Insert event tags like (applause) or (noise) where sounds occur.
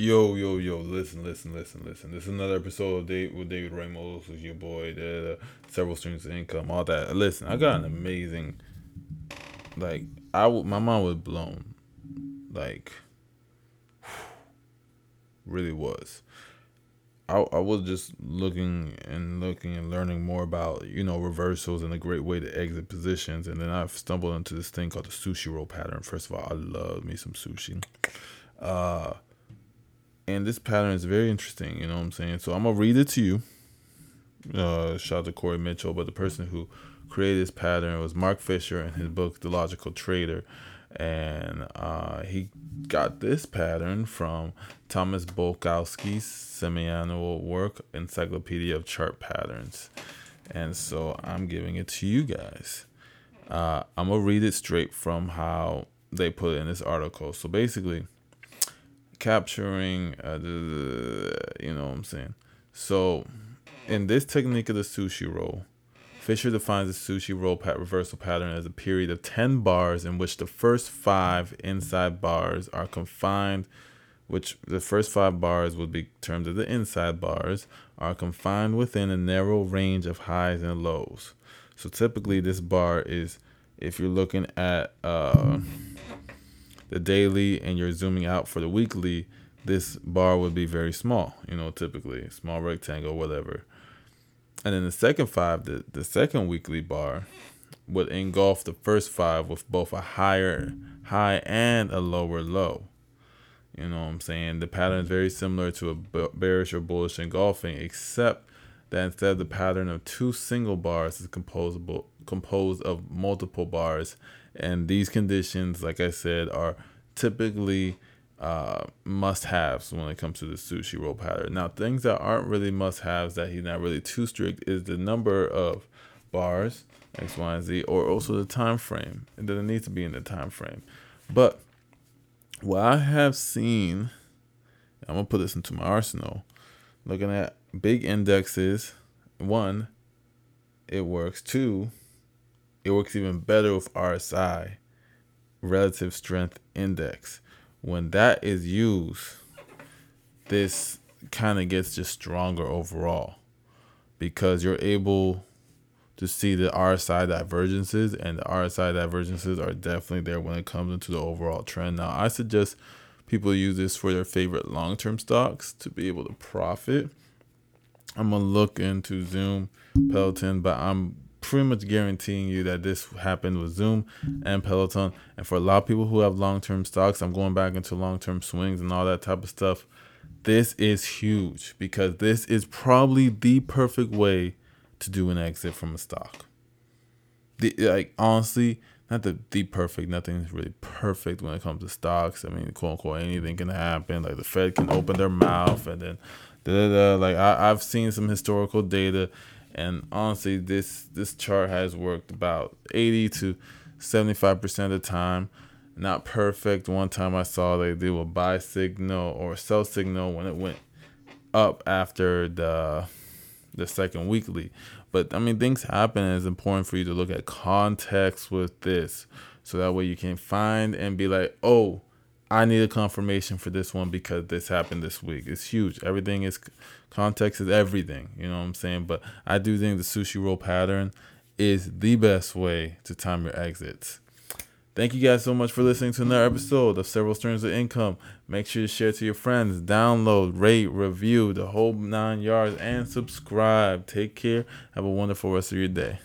Yo, yo, yo, listen, listen, listen, listen. This is another episode of Dave with David Ramos with your boy, the several streams of income, all that. Listen, I got an amazing like I w- my mind was blown. Like (sighs) really was. I, I was just looking and looking and learning more about you know reversals and a great way to exit positions and then I stumbled into this thing called the sushi roll pattern. First of all, I love me some sushi. Uh and this pattern is very interesting, you know what I'm saying? So I'm gonna read it to you. Uh, shout out to Corey Mitchell, but the person who created this pattern was Mark Fisher in his book The Logical Trader, and uh, he got this pattern from Thomas Bulkowski's semi-annual work, Encyclopedia of Chart Patterns, and so I'm giving it to you guys. Uh, I'm gonna read it straight from how they put it in this article. So basically capturing uh, you know what I'm saying. So in this technique of the sushi roll, Fisher defines the sushi roll pat reversal pattern as a period of 10 bars in which the first five inside bars are confined, which the first five bars would be termed as the inside bars, are confined within a narrow range of highs and lows. So typically, this bar is if you're looking at uh, the daily and you're zooming out for the weekly, this bar would be very small, you know, typically small rectangle, whatever. And then the second five, the, the second weekly bar would engulf the first five with both a higher high and a lower low. You know what I'm saying? The pattern is very similar to a bearish or bullish engulfing, except that instead of the pattern of two single bars is composable composed of multiple bars and these conditions, like I said, are typically uh, must haves when it comes to the sushi roll pattern. Now, things that aren't really must haves that he's not really too strict is the number of bars, X, Y, and Z, or also the time frame. It doesn't need to be in the time frame. But what I have seen, I'm gonna put this into my arsenal, looking at big indexes, one, it works. Two, it works even better with RSI, relative strength index. When that is used, this kind of gets just stronger overall because you're able to see the RSI divergences, and the RSI divergences are definitely there when it comes into the overall trend. Now, I suggest people use this for their favorite long term stocks to be able to profit. I'm gonna look into Zoom, Peloton, but I'm pretty much guaranteeing you that this happened with Zoom and Peloton. And for a lot of people who have long term stocks, I'm going back into long term swings and all that type of stuff. This is huge because this is probably the perfect way to do an exit from a stock. The, like honestly, not the the perfect. Nothing's really perfect when it comes to stocks. I mean, quote unquote, anything can happen. Like the Fed can open their mouth and then, da, da, da. like I, I've seen some historical data and honestly, this this chart has worked about 80 to 75% of the time. Not perfect. One time I saw they do a buy signal or sell signal when it went up after the the second weekly. But I mean, things happen, and it's important for you to look at context with this, so that way you can find and be like, oh, I need a confirmation for this one because this happened this week. It's huge. Everything is context is everything. You know what I'm saying? But I do think the sushi roll pattern is the best way to time your exits. Thank you guys so much for listening to another episode of Several Streams of Income. Make sure to share to your friends, download, rate, review the whole nine yards, and subscribe. Take care. Have a wonderful rest of your day.